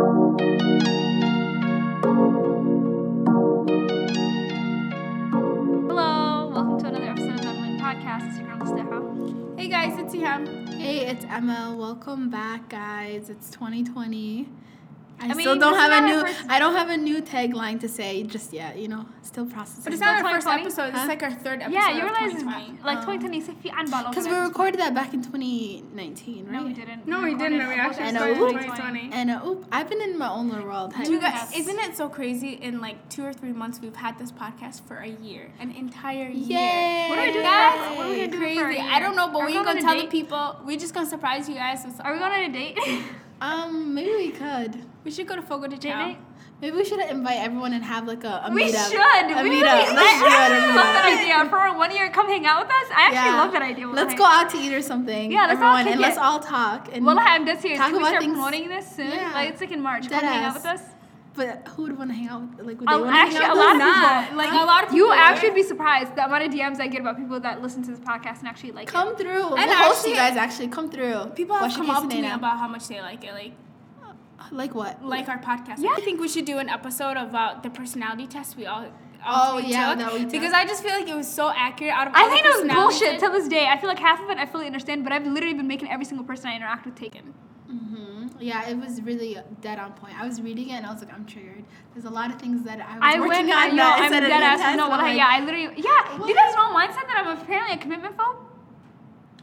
Hello, welcome to another episode of the Unwin Podcast. It's your girl Steha. Hey guys, it's Iham. Hey, it's Emma. Welcome back, guys. It's 2020. I, I still don't have a new. first- I don't have a new tagline to say just yet. You know, still processing. But it's not our first 2020? episode. Huh? It's like our third episode. Yeah, you of realize 2020. like Um, 2020 se fi an because we recorded that back in 2019, right? No, we didn't. No, we recorded didn't. a We actually I know. started Ooh. in 2020. And uh, oop, I've been in my own little world. Do you guys, isn't it so crazy? In like two or three months, we've had this podcast for a year, an entire year. Yay! What are we doing, Guys, guys? What are we gonna do crazy. for a year? I don't know, but Are we we ain't going gonna tell the people. We're just gonna surprise you guys. Are we going on a date? Um, maybe we could. We should go to Fogo de Chao. Maybe we should invite everyone and have like a, a We meetup. should. A we meetup. really, I a actually love that idea. For one year, come hang out with us. I actually Yeah. love that idea. Let's go out to eat or something. Yeah, let's all everyone, kick and let's all talk. And Well, I'm dead serious. Talk Can we start things- promoting this soon? Yeah. Like it's like in March. Come hang out with us. But who would want to hang out with? Like, would they Um, want to hang actually, out a with lot us? of Nah, people. like a lot of You actually would be surprised the amount of DMs I get about people that listen to this podcast and actually like it. Come through. And we'll host you guys actually. Come through. People have Wash come up case to me Nana. about how much they like it, like Like what? like our podcast. Yeah. I think we should do an episode about the personality test we all. all Oh, three yeah, took, that we because I just feel like it was so accurate out of I think it was personality bullshit tests. till this day. I feel like half of it I fully understand, but I've literally been making every single person I interact with take it. Yeah, it was really dead on point. I was reading it and I was like, I'm triggered. There's a lot of things that I was I working went, on I, yo, that I'm dead ass. No, well, like, yeah, I literally, yeah. Do you guys know mine said that I'm apparently a commitment phobe?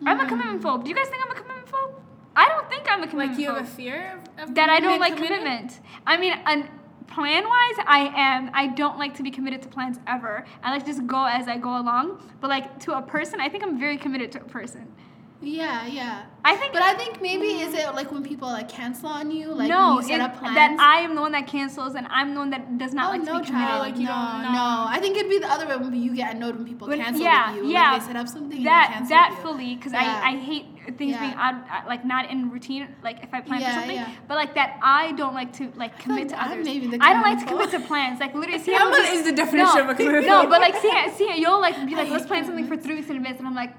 I'm a Mm. commitment phobe. Do you guys think I'm a commitment phobe? I don't think I'm a commitment phobe. Like you have a fear of, of that I don't like commitment. I mean, an, plan wise, I am. I don't like to be committed to plans ever. I like to just go as I go along. But like to a person, I think I'm very committed to a person. Yeah, yeah. I think. But I think maybe is it like when people like cancel on you, like no, you set up plans. that I am the one that cancels and I'm the one that does not oh like no, to be committed. child, like no, know. no. I think it'd be the other way when you get annoyed when people When- cancel yeah, with you. yeah. Like they set up something that that fully because Yeah. I, I hate things Yeah. being out uh, like not in routine like if I plan Yeah, for something but like that I don't like to like commit like to others maybe the I don't like to commit to plans like literally see how is the definition no, of a commitment. no but like see see you'll like be like let's plan something for three weeks in advance and I'm like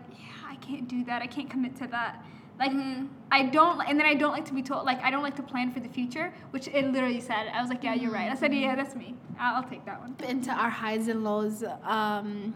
can't do that I can't commit to that like Mm-hmm. I don't and then I don't like to be told like I don't like to plan for the future which it literally said I was like yeah you're right I said yeah that's me I'll, I'll take that one into our highs and lows. Um,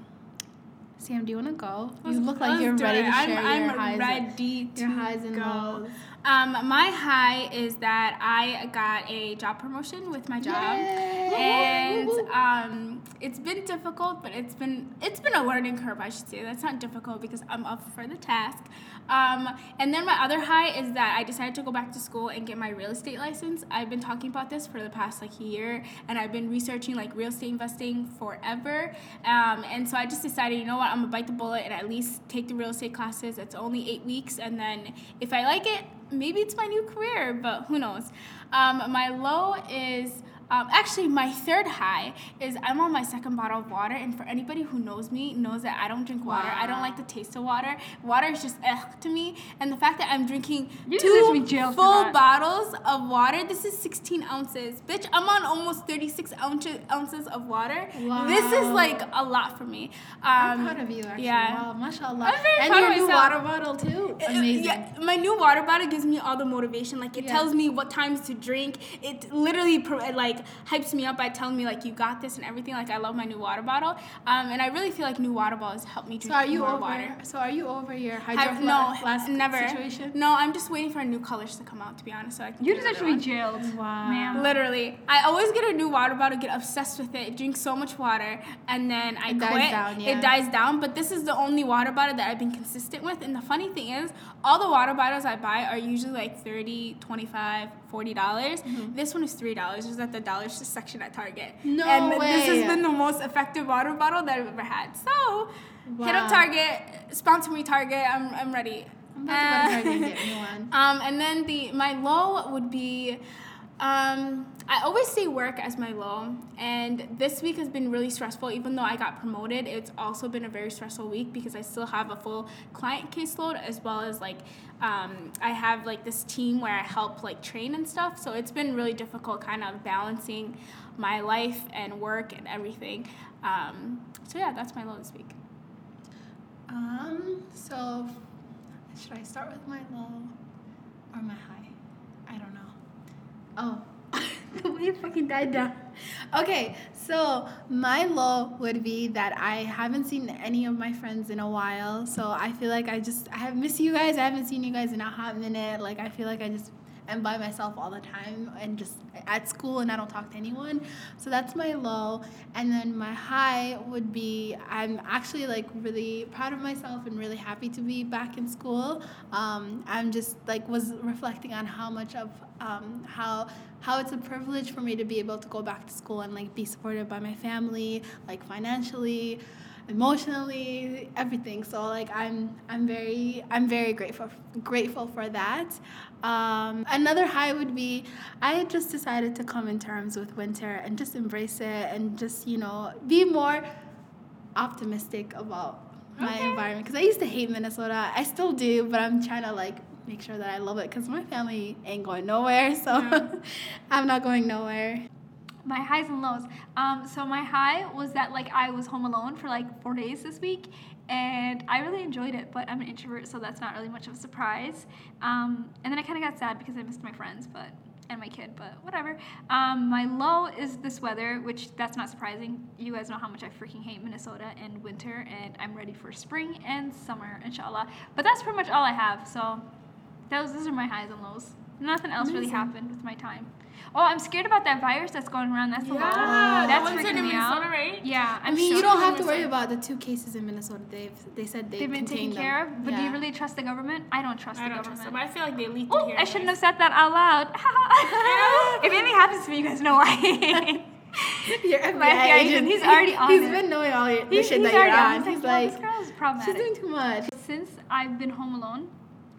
Sam, do you want to go? You look like you're ready it. to I'm, share I'm your highs. ready your to highs and go. lows. Um, my high is that I got a job promotion with my job, Yay. and um, it's been difficult, but it's been it's been a learning curve. I should say that's not difficult because I'm up for the task. Um, and then my other high is that I decided to go back to school and get my real estate license. I've been talking about this for the past like year, and I've been researching like real estate investing forever. Um, and so I just decided, you know what, I'm gonna bite the bullet and at least take the real estate classes. It's only eight weeks, and then if I like it, maybe it's my new career, but who knows. Um, my low is. Um, actually, my third high is I'm on my second bottle of water, and for anybody who knows me, knows that I don't drink water. I don't like the taste of water. Water is just ugh to me, and the fact that I'm drinking You deserve to be jailed for full bottles of water. This is 16 ounces, bitch. I'm on almost 36 ounces ounces of water. This is like a lot for me. Um, I'm proud of you, actually. yeah. Wow, mashallah. I'm very and proud your of new myself. water bottle too. it- Amazing. Yeah, my new water bottle gives me all the motivation. Like it Yeah. tells me what times to drink. It literally pro- it, like hypes me up by telling me like you got this and everything. Like I love my new water bottle. Um, and I really feel like new water bottles help me drink So are you more over? water. So are you over your I, hydro no, flask never. situation? No, I'm just waiting for a new colors to come out. To be honest, so I can. you get deserve to be one. jailed Wow. ma'am Literally, I always get a new water bottle, get obsessed with it, drink so much water, and then I It dies down, yeah. It dies down. But this is the only water bottle that I've been consistent with. And the funny thing is, all the water bottles I buy are usually like 30 25 $40. dollars This one is $3. It's at the dollar section at Target. Mm-hmm. No and this has been the most effective water bottle that I've ever had. So, hit up Target, sponsor me Target. I'm, I'm ready. I'm about to go to Target and get new one. um, and then the my low would be, um, I always say work as my low, and this week has been really stressful. Even though I got promoted, it's also been a very stressful week because I still have a full client caseload as well as like um, I have like this team where I help like train and stuff. So it's been really difficult, kind of balancing my life and work and everything. Um, so yeah, that's my low this week. Um. So, should I start with my low or my high? I the way. Oh. fucking died down. Okay, so my low would be that I haven't seen any of my friends in a while. So I feel like I just I have missed you guys. I haven't seen you guys in a hot minute. Like I feel like I just am by myself all the time and just at school and I don't talk to anyone. So that's my low. And then my high would be I'm actually like really proud of myself and really happy to be back in school. Um, I'm just like was reflecting on how much of um, how how it's a privilege for me to be able to go back to school and like be supported by my family, like financially emotionally everything. So like i'm i'm very i'm very grateful grateful for that. Um, another high would be i just decided to come in terms with winter and just embrace it and just you know be more optimistic about my Okay. environment. Because i used to hate minnesota. I still do but i'm trying to like make sure that i love it because my family ain't going nowhere so Yeah. i'm not going nowhere my highs and lows. Um, so my high was that like I was home alone for like four days this week, and I really enjoyed it. But I'm an introvert, so that's not really much of a surprise. Um, and then I kind of got sad because I missed my friends, but and my kid, but whatever. Um, my low is this weather, which that's not surprising. You guys know how much I freaking hate Minnesota and winter, and I'm ready for spring and summer, inshallah. But that's pretty much all I have. So those those are my highs and lows. Nothing else really happened with my time. Oh, I'm scared about that virus that's going around. That's the Yeah, low. the That's ones freaking in me out. Minnesota, right? Yeah, I I'm mean, so you don't have to worry Minnesota. about the two cases in Minnesota. They've they said they They've been taken them. care of, but do you really trust the government? I don't trust I the don't trust them. government. I feel like they leaked Oh, it here. I shouldn't have said that out loud. if anything happens to me, you guys know why. Your FBI, My FBI agent, he's already on He's it. been knowing all your, the He's- shit he's that you're already on. on. He's He's like, like, this girl is she's doing too much. Since I've been home alone,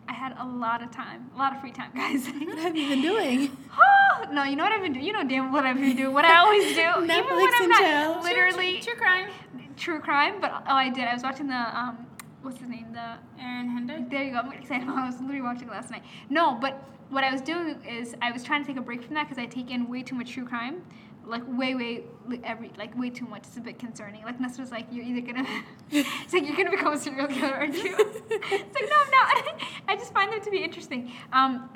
I had a lot of time, a lot of free time, guys. What have you been doing? Oh, no, you know what I've been doing? You know damn what I've been doing. What I always do. Even when Netflix I'm and not chill. literally True crime. true crime, but oh, I did. I was watching the um, what's his name? The Aaron Hendrick. there you go. I'm excited. I was literally watching it last night. No, but what I was doing is I was trying to take a break from that because I take in way too much true crime, like way, way, every like way too much. It's a bit concerning. Like Nessa was like, you're either gonna, it's like you're gonna become a serial killer, aren't you? it's like no, I'm not. I just find them to be interesting. Um,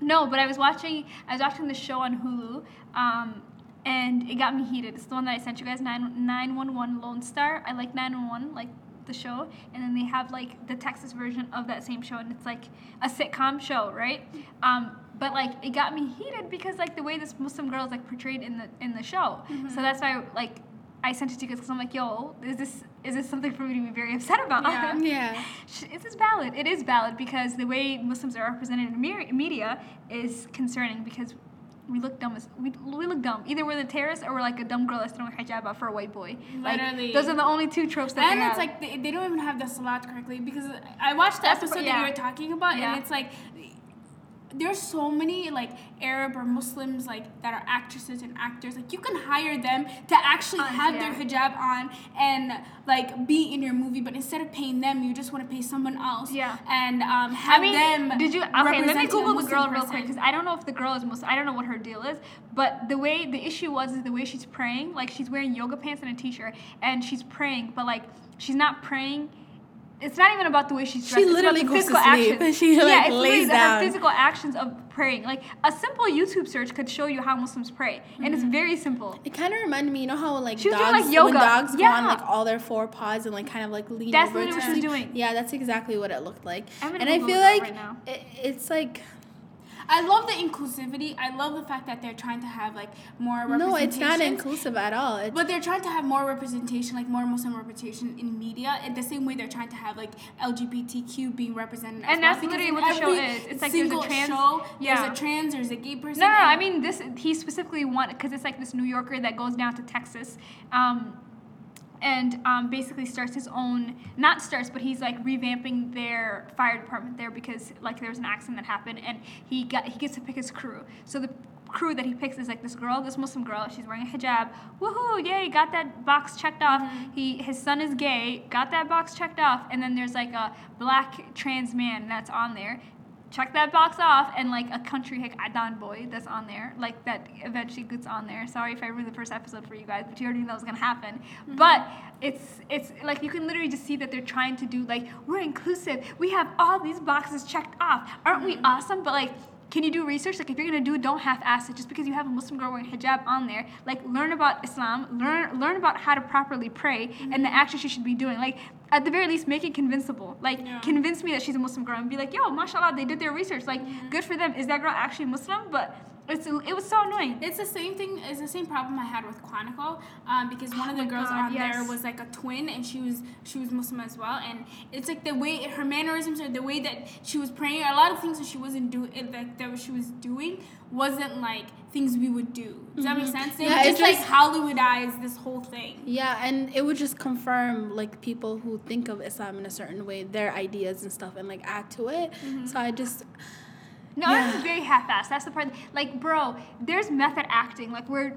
no, but I was watching. I was watching the show on Hulu. Um, and it got me heated. It's the one that I sent you guys, 9 911 Lone Star. I like 911, like the show. And then they have like the Texas version of that same show, and it's like a sitcom show, right? Um, but like it got me heated because like the way this Muslim girl is like portrayed in the in the show. So that's why like I sent it to you guys because I'm like, yo, is this is this something for me to be very upset about? Yeah. Yeah. Sh- This is valid. It is valid because the way Muslims are represented in media is concerning because we look dumb as we, we look dumb. Either we're the terrorists or we're like a dumb girl that's throwing hijab out for a white boy. Like Literally. those are the only two tropes that And they it's have. like they, they don't even have the salat correctly because I watched the That's episode what- that you were talking about, Yeah. and it's like there's so many like Arab or Muslims like that are actresses and actors. Like you can hire them to actually have yeah. their hijab on and like be in your movie, but instead of paying them, you just want to pay someone else. Yeah. And um, have I mean, them. did you? Okay, let me Google the girl real quick because I don't know if the girl is Muslim. I don't know what her deal is. But the way the issue was is the way she's praying. Like she's wearing yoga pants and a t-shirt, and she's praying, but like she's not praying. It's not even about the way she's She dressed. it's literally about the goes to physical sleep, actions. she, yeah, like, it's lays literally the- physical actions of praying. Like a simple YouTube search could show you how Muslims pray, and it's mm-hmm. very simple. It kind of reminded me, you know how like She dogs, doing, like, yoga. when dogs go on like all their four paws and like kind of like lean That's over literally what she was doing. Yeah, that's exactly what it looked like. And I feel like right it, it's like I love the inclusivity. I love the fact that they're trying to have like more no, representation. it's not inclusive at all. It's, But they're trying to have more representation, like more Muslim representation in media, in the same way they're trying to have like LGBTQ being represented. And well, that's because literally in what the show is. It's like there's a trans- show, yeah. there's a trans, there's a gay person. No, no, no. I mean this. He specifically wanted because it's like this New Yorker that goes down to Texas, um, and um, basically starts his own. Not starts, but he's like revamping their fire department there because like there was an accident that happened, and he got he gets to pick his crew. So the crew that he picks is like this girl, this Muslim girl. She's wearing a hijab. Woohoo! Yay! Got that box checked off. He his son is gay. Got that box checked off. And then there's like a black trans man that's on there check that box off and like a country hick Adan boy that's on there like that eventually gets on there. Sorry if I ruined the first episode for you guys but you already know was gonna happen. Mm-hmm. But it's it's like you can literally just see that they're trying to do like we're inclusive. We have all these boxes checked off. Aren't we mm-hmm. awesome? But like can you do research? Like if you're gonna do it, don't half-ass it. Just because you have a Muslim girl wearing hijab on there, like learn about Islam, learn learn about how to properly pray and the mm-hmm. actions she should be doing. Like at the very least, make it convincible. Like Yeah. convince me that she's a Muslim girl and be like, yo, mashallah, they did their research. Like good for them. Is that girl actually Muslim? But it's it was so annoying. It's the same thing. It's the same problem I had with Quantico, um, because one of Oh the my girls God, on there was like a twin, and she was she was Muslim as well. And it's like the way her mannerisms or the way that she was praying, a lot of things that she wasn't doing, that that she was doing wasn't like things we would do. Does that make sense? They Mm-hmm. Yeah, it just like just- Hollywoodize this whole thing. Yeah, and it would just confirm like people who think of Islam in a certain way, their ideas and stuff, and like add to it. So I just No, Yeah. it's very half-assed. That's the part. Like, bro, there's method acting. Like, where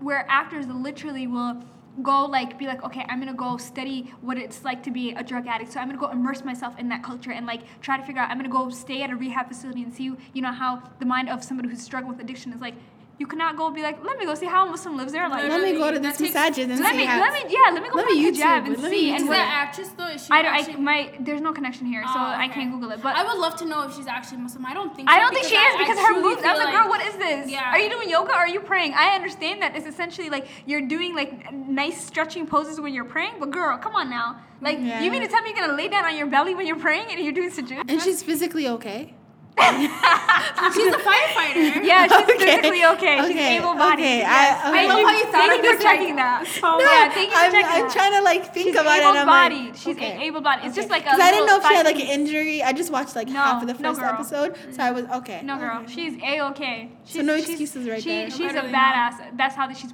where actors literally will go like be like, okay, I'm gonna go study what it's like to be a drug addict. So I'm gonna go immerse myself in that culture and like try to figure out. I'm gonna go stay at a rehab facility and see, you know, how the mind of somebody who's struggling with addiction is like. You cannot go be like, let me go see how a Muslim lives their life. let me go to this takes- masajid and Let see me, how. let me, yeah, let me go Let back me to hijab YouTube and it, let see. me And Is YouTube what, it. that actress though? Is she I don't, I, my, there's no connection here, so Oh, I can't Google it. But I would love to know if she's actually Muslim. I don't think. I don't think she because is I- I because her truly moves. I was feel like, girl, what is this? Yeah. Are you doing yoga or are you praying? I understand that it's essentially like you're doing like nice stretching poses when you're praying, but girl, come on now. Like, Yeah. you mean to tell me you're gonna lay down on your belly when you're praying and you're doing sujood? and she's physically okay. She's a firefighter. yeah, she's Okay. physically okay. She's able-bodied. okay, Yes. I- okay. I love how you thought thank you for checking like, that. so- yeah, thank you for I'm, checking I'm that. trying to like think She's about it. I'm like. She's okay. able-bodied. It's just like a. Because I didn't know if she had like an injury. I just watched like No, half of the first girl. episode, so I was okay. No, girl, Okay. she's a okay. So no excuses right she, there. She's a badass. That's how she's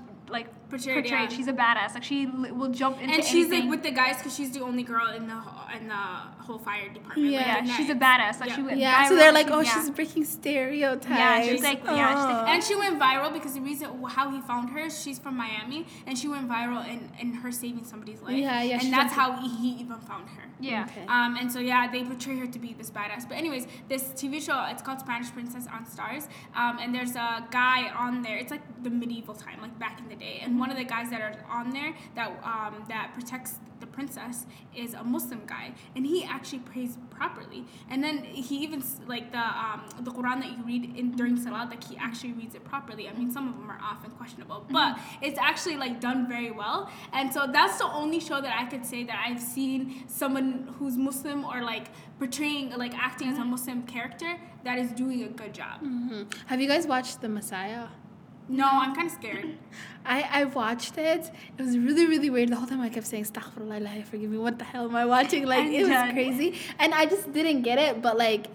Portrayed, portrayed. yeah. She's a badass. Like she li- will jump into And she's anything. like with the guys because she's the only girl in the in the whole fire department. Yeah. like, yeah, she's a badass. Like Yeah. she went Yeah, so they're like, oh, yeah. she's breaking stereotypes. Yeah, she's like- yeah, she's like- Oh. And she went viral because the reason how he found her, she's from Miami, and she went viral in, in her saving somebody's life. Yeah, yeah, And that's how he, he even found her. Yeah. Okay. Um, and so yeah, they portray her to be this badass. But anyways, this TV show it's called Spanish Princess on Starz. Um, and there's a guy on there. It's like the medieval time, like back in the day. And one of the guys that are on there that um, that protects the princess is a Muslim guy, and he actually prays properly. And then he even like the um, the Quran that you read in during Salat, like he actually reads it properly. I mean, some of them are off and questionable, but it's actually like done very well. And so that's the only show that I could say that I've seen someone who's Muslim or like portraying like acting as a Muslim character that is doing a good job. Mhm. Have you guys watched The Messiah? No, I'm kind of scared. I, I watched it. It was really, really weird. The whole time I kept saying, Astaghfirullah, forgive me. What the hell am I watching? Like, it was crazy. And I just didn't get it. But, like,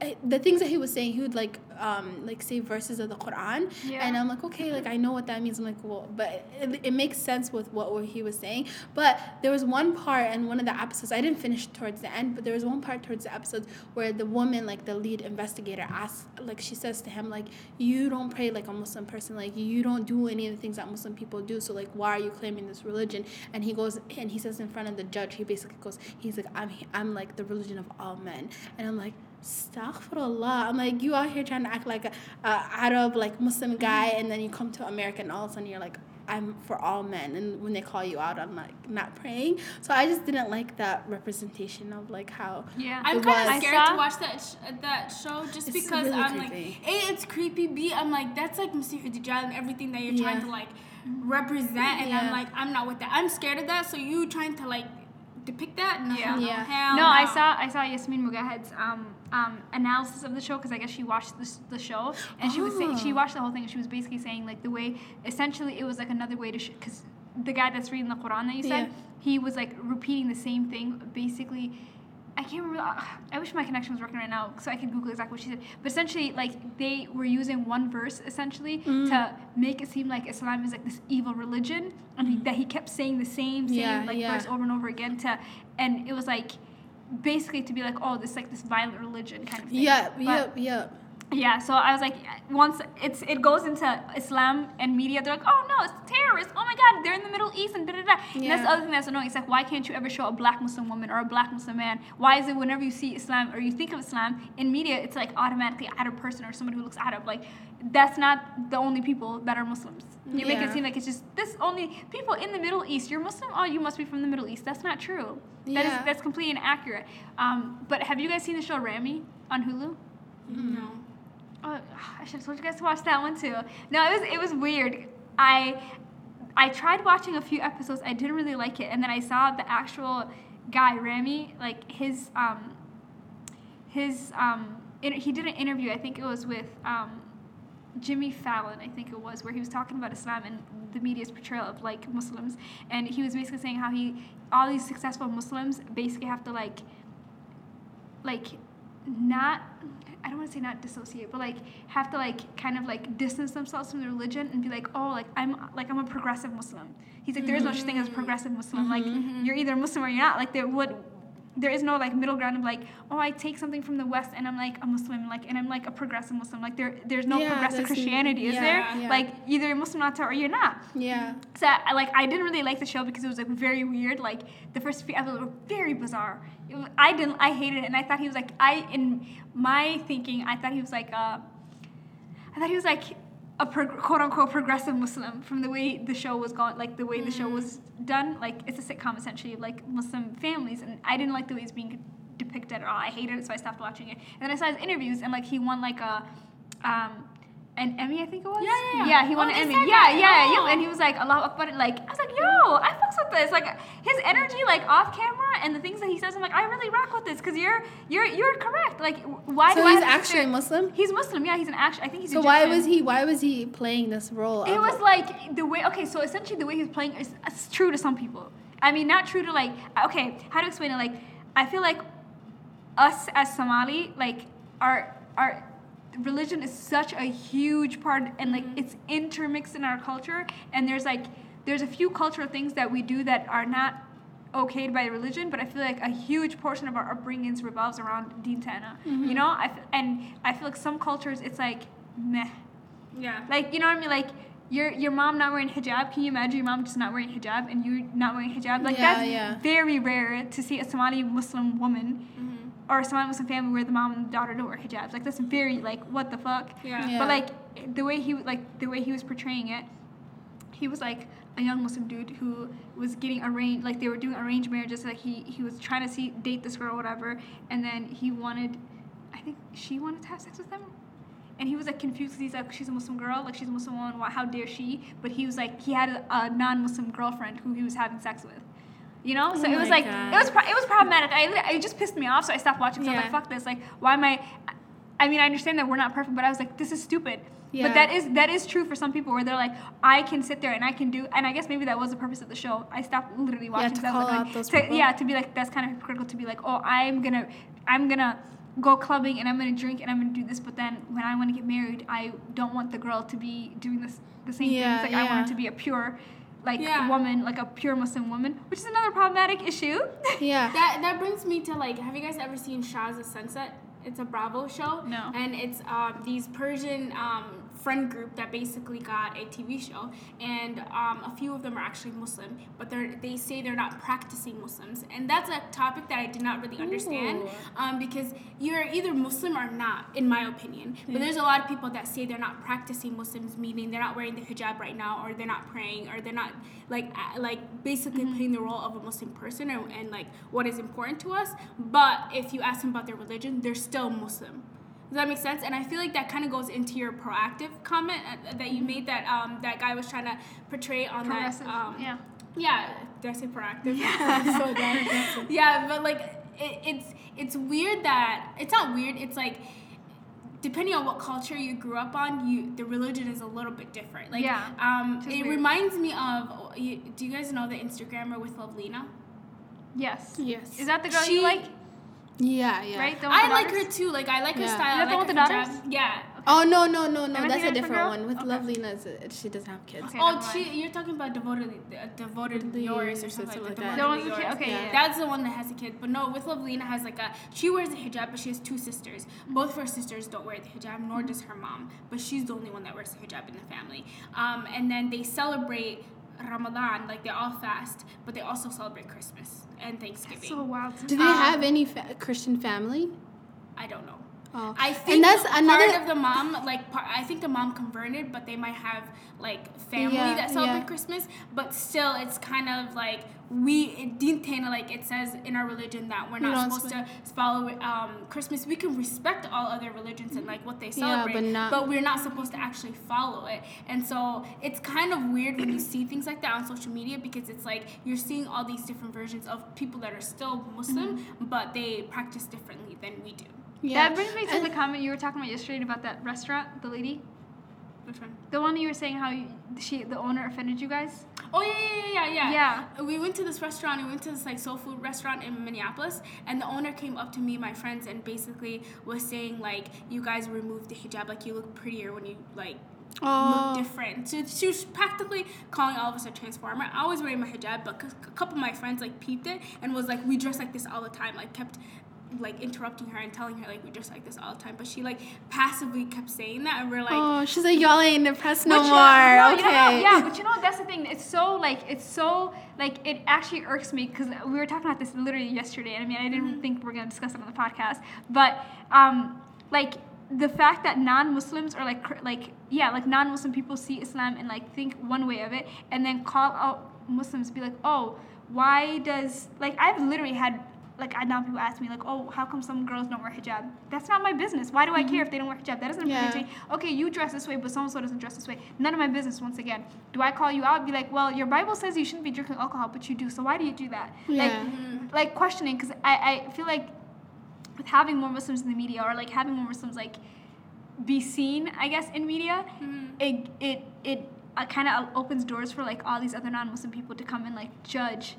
I- the things that he was saying, he would, like, um, like say verses of the Quran. Yeah. And I'm like, okay, like, I know what that means. I'm like, well, but it, it makes sense with what he was saying. But there was one part in one of the episodes, I didn't finish towards the end, but there was one part towards the episode where the woman, like, the lead investigator, asks, like, she says to him, like, you don't pray like a Muslim person. Like, you don't do any of the things that Muslim people do. So, like, why are you claiming this religion? And he goes, and he says in front of the judge, he basically goes, he's like, I'm, I'm like the religion of all men. And I'm like, Astaghfirullah. I'm like, you out here trying to act like a, a Arab, like Muslim guy, and then you come to America and all of a sudden you're like, I'm for all men. And when they call you out, I'm like, not praying. So I just didn't like that representation of like how. Yeah. I'm kind of scared to watch that sh- that show just It's because really I'm creepy. like, A, it's creepy. B, I'm like, that's like Masih Dajjal and everything that you're trying to like represent, and I'm like, I'm not with that. I'm scared of that. So you trying to like depict that? No, Yeah. no, Yeah. hell No, I saw I saw Yasmin Mogahed's um, um, analysis of the show because I guess she watched this, the show and she was saying she Oh. watched the whole thing and she was basically saying like the way essentially it was like another way to because the guy that's reading the Quran that you said Yeah. he was like repeating the same thing basically. I can't remember. uh, I wish my connection was working right now so I could Google exactly what she said. But essentially, like they were using one verse essentially to make it seem like Islam is like this evil religion, and he, that he kept saying the same same Yeah, like yeah. verse over and over again to, and it was like basically to be like, oh, this like this violent religion kind of thing. Yeah, But- yeah, yeah. Yeah, so I was like, once it's it goes into Islam and media, they're like, oh no, it's terrorists. Oh my God, they're in the Middle East and da da da. And that's the other thing that's annoying. It's like, why can't you ever show a black Muslim woman or a black Muslim man? Why is it whenever you see Islam or you think of Islam in media, it's like automatically Arab person or somebody who looks Arab? Like, that's not the only people that are Muslims. You make it seem like it's just this only people in the Middle East. You're Muslim. Oh, you must be from the Middle East. That's not true. That is Yeah. that's completely inaccurate. Um, but have you guys seen the show Ramy on Hulu? No. Oh, I should have told you guys to watch that one too. No, it was it was weird. I I tried watching a few episodes. I didn't really like it, and then I saw the actual guy Ramy, like his um his um he did an interview. I think it was with um Jimmy Fallon, I think it was, where he was talking about Islam and the media's portrayal of like Muslims, and he was basically saying how he all these successful Muslims basically have to like like not I don't want to say not dissociate, but like have to like kind of like distance themselves from the religion and be like, oh, like I'm like I'm a progressive Muslim. He's like, there is no such thing as a progressive Muslim. Like mm-hmm. Mm-hmm. you're either Muslim or you're not. Like there would there is no like middle ground of like, oh, I take something from the West and I'm like a Muslim, like and I'm like a progressive Muslim. Like there there's no Yeah, progressive Christianity, is yeah, there? yeah. Like either you're Muslim not or you're not. Yeah. So I, like I didn't really like the show because it was like very weird. Like the first few episodes were very bizarre. Was, I didn't. I hated it, and I thought he was like I in my thinking. I thought he was like uh, I thought he was like a quote unquote progressive Muslim from the way the show was going, like the way the show was done. Like it's a sitcom essentially of like Muslim families, and I didn't like the way it's being depicted at all. I hated it, so I stopped watching it. And then I saw his interviews, and like he won like a. Um, an Emmy, I think it was. Yeah, yeah, yeah. Yeah, he won Oh, an Emmy. Yeah, that. yeah, Oh. yeah. And he was like, Allah Akbar. and, Like, I was like, yo, I fucks with this. Like, his energy, like, off camera and the things that he says, I'm like, I really rock with this because you're, you're, you're correct. Like, why So do I he's to actually Muslim. He's Muslim, yeah. He's an action. I think he's. A Muslim. So why was he? Why was he playing this role? It was like the way. Okay, so essentially the way he's playing is true to some people. I mean, not true to like. Okay, how to explain it? Like, I feel like us as Somali, like our our religion is such a huge part, and like it's intermixed in our culture. And there's like there's a few cultural things that we do that are not okayed by religion, but I feel like a huge portion of our upbringings revolves around Deen Tana. You know, I f- and I feel like some cultures it's like meh. Yeah. Like, you know what I mean? Like, your your mom not wearing hijab. Can you imagine your mom just not wearing hijab and you not wearing hijab? Like, Yeah, that's yeah. very rare to see a Somali Muslim woman Mm-hmm. Or someone Somali Muslim family where the mom and the daughter don't wear hijabs. Like, that's very like what the fuck. Yeah. Yeah. But like the way he like the way he was portraying it, he was like a young Muslim dude who was getting arranged like they were doing arranged marriages. Like he he was trying to see date this girl or whatever, and then he wanted, I think she wanted to have sex with him. And he was like confused because he's like, she's a Muslim girl, like she's a Muslim woman, why, how dare she? But he was like, he had a, a non-Muslim girlfriend who he was having sex with. You know, so Oh it was like God. it was pro- it was problematic. I it just pissed me off, so I stopped watching. So I was like, fuck this. Like, why am I? I mean, I understand that we're not perfect, but I was like, this is stupid. Yeah. But that is that is true for some people where they're like, I can sit there and I can do, and I guess maybe that was the purpose of the show. I stopped literally watching. to I was call like, out those to- people. yeah, to be like that's kind of hypocritical to be like, oh, I'm gonna, I'm gonna go clubbing and I'm gonna drink and I'm gonna do this, but then when I want to get married, I don't want the girl to be doing this the same Yeah, things. Like I want yeah. her to be a pure, like Yeah. woman, like a pure Muslim woman, which is another problematic issue. yeah. That that brings me to like, have you guys ever seen Shah's of Sunset? It's a Bravo show. No. And it's um, these Persian um, friend group that basically got a TV show, and um, a few of them are actually Muslim, but they they say they're not practicing Muslims, and that's a topic that I did not really understand, um, because you're either Muslim or not, in my opinion. But there's a lot of people that say they're not practicing Muslims, meaning they're not wearing the hijab right now, or they're not praying, or they're not like like basically playing the role of a Muslim person and, and like what is important to us. But if you ask them about their religion, they're still Muslim. Does that make sense? And I feel like that kind of goes into your proactive comment uh, that you made that um, that guy was trying to portray on that. Um, yeah. yeah, did I say proactive? Yeah, so yeah, but like it, it's it's weird that it's not weird. It's like depending on what culture you grew up on, you the religion is a little bit different. Like Yeah, um, it weird. reminds me of. You, do you guys know the Instagrammer with Lovelina? Yes. Yes. Is that the girl She- you like? Yeah, yeah. Right? The I the like daughters? her too. Like I like her style. Is that I the like one with the hijab. daughters? Yeah. Oh no no no no! That's a different one. With Okay. Lovelina, she doesn't have kids. Okay. Oh, she, mind. you're talking about devoted, uh, devoted Devoted yours or Yours something like something that. like The that. one the kid? Okay, Yeah. yeah. That's the one that has a kid. But no, with Lovelina has like a she wears a hijab, but she has two sisters. Both of her sisters don't wear the hijab, nor does her mom. But she's the only one that wears the hijab in the family. Um, and then they celebrate Ramadan, like they all fast, but they also celebrate Christmas and Thanksgiving. So wild. Do they Um, have any fa- Christian family? I don't know. Oh. I think and that's another part of the mom, like par- I think the mom converted, but they might have like family Yeah, that celebrate yeah. Christmas. But still, it's kind of like we it didn't like it says in our religion that we're not don't supposed to follow um, Christmas. We can respect all other religions and like what they celebrate, yeah, but not- but, we're not supposed to actually follow it. And so it's kind of weird when you see things like that on social media because it's like you're seeing all these different versions of people that are still Muslim, Mm-hmm. but they practice differently than we do. Yeah. That brings me to And- the comment you were talking about yesterday about that restaurant, the lady. Which one? The one you were saying how you, she, the owner offended you guys. Oh yeah, yeah, yeah, yeah, Yeah. yeah. We went to this restaurant. We went to this like soul food restaurant in Minneapolis, and the owner came up to me, my friends, and basically was saying like, "You guys removed the hijab. Like you look prettier when you like Oh. look different." So she was practically calling all of us a transformer. I was wearing my hijab, but a couple of my friends like peeped it and was like, "We dress like this all the time." Like kept like interrupting her and telling her like we just like this all the time but she like passively kept saying that and we're like oh, she's like y'all ain't impressed no But you more. know- no, you know okay. yeah, but you know? That's the thing. It's so like it's so like it actually irks me because we were talking about this literally yesterday, and I mean I didn't Mm-hmm. think we are gonna discuss it on the podcast, but um like the fact that non-Muslims or like like yeah like non-Muslim people see Islam and like think one way of it, and then call out Muslims be like oh why does like I've literally had like I now people ask me like, oh, how come some girls don't wear hijab? That's not my business. Why do I care if they don't wear hijab? That doesn't Mm-hmm. Yeah. pertain to me. Okay, you dress this way, but so and so doesn't dress this way. None of my business. Once again, do I call you out? Be like, well, your Bible says you shouldn't be drinking alcohol, but you do. So why do you do that? Yeah. Like, like questioning because I I feel like with having more Muslims in the media or like having more Muslims like be seen, I guess, in media, it it it uh, kind of opens doors for like all these other non-Muslim people to come and like judge.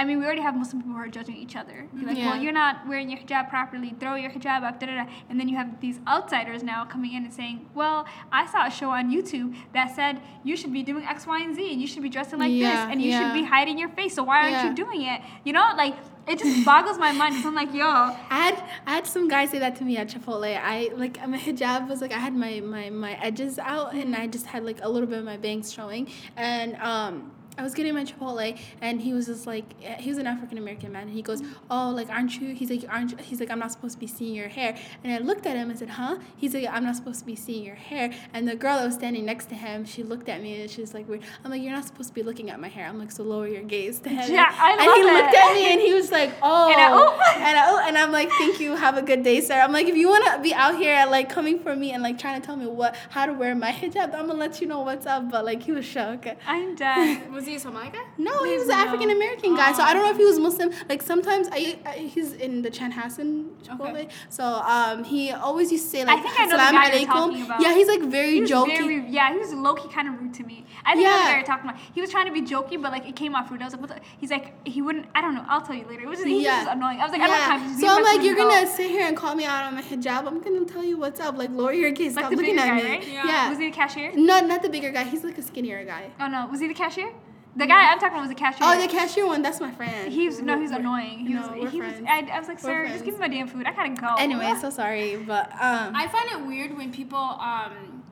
I mean, we already have Muslim people who are judging each other. Be like, Yeah. well, you're not wearing your hijab properly. Throw your hijab up, da da da. And then you have these outsiders now coming in and saying, well, I saw a show on YouTube that said you should be doing X, Y, and Z, and you should be dressing like Yeah, this, and you should be hiding your face. So why aren't Yeah. you doing it? You know, like it just boggles my mind. Cause I'm like, yo, I had I had some guy say that to me at Chipotle. I like my hijab was like I had my my my edges out and I just had like a little bit of my bangs showing and um. I was getting my Chipotle, and he was just like, he was an African American man, and he goes, "Oh, like, aren't you?" He's like, "Aren't?" you-" He's like, "I'm not supposed to be seeing your hair." And I looked at him and said, "Huh?" He's like, "I'm not supposed to be seeing your hair." And the girl that was standing next to him, she looked at me and she's like, "Weird." I'm like, "You're not supposed to be looking at my hair." I'm like, "So lower your gaze to heaven." Yeah, I and he looked at me and he was like, "Oh," And I- oh. and I, oh, and I'm like, thank you, have a good day, sir. I'm like, if you wanna be out here like coming for me and like trying to tell me what how to wear my hijab, I'm gonna let you know what's up. But like, he was shook. I'm dead. was he a Somali guy? No, he was an African American guy, so I don't know if he was Muslim. Like sometimes I, I he's in the Chanhassen Chipotle, Okay. so um he always used to say like think I know the "Assalamu guy you're talking about. Yeah, he's like very He jokey. very, yeah, he was low key kind of rude to me. I think that's Yeah. what you're talking about. He was trying to be jokey, but like it came off rude. I was like, what the? He's like, he wouldn't. I don't know. I'll tell you later. It was just, he was just annoying. I was like, I don't have time. Just So I'm like, you're gonna sit here and call me out on my hijab. I'm gonna tell you what's up. Like lower your gaze. like Stop the looking bigger at guy, me. right? Yeah. Yeah. Was he the cashier? No, not the bigger guy. He's like a skinnier guy. Oh no, was he the cashier? The guy I'm talking about was the cashier. Oh, the cashier one. That's my friend. He was no, he was We're- annoying. He no, was. we're he was. I, I was like, sir, just give me my damn food. I gotta go. Anyway, so sorry, but um, I find it weird when people um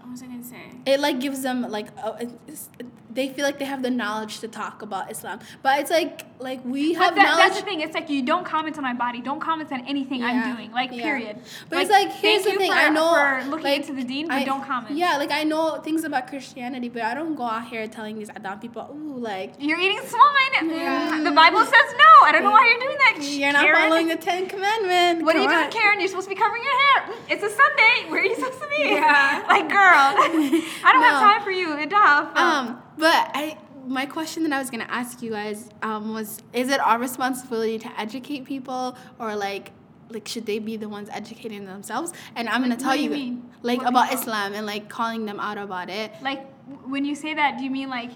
what was I gonna say? it like gives them like a, it's- they feel like they have the knowledge to talk about Islam, but it's like like we have that, knowledge. that's the thing. It's like you don't comment on my body. Don't comment on anything Yeah, I'm doing. Like yeah. period. But it's like here's the thing. For, I know for looking like, into the dean, but I- don't comment. Yeah, like I know things about Christianity, but I don't go out here telling these Adam people, ooh, like You're eating swine. Yeah. The Bible says no. I don't know why you're doing that. you're not Karen. following the Ten Commandments. What are you Come doing. Karen? You're supposed to be covering your hair. It's a Sunday. Where are you supposed to be? Yeah. like, girl, I don't have time for you. Enough. Um, but I my question that I was gonna ask you guys um, was: Is it our responsibility to educate people, or like, like should they be the ones educating themselves? And I'm gonna tell you, you like What about? Islam and like calling them out about it. like, when you say that, do you mean like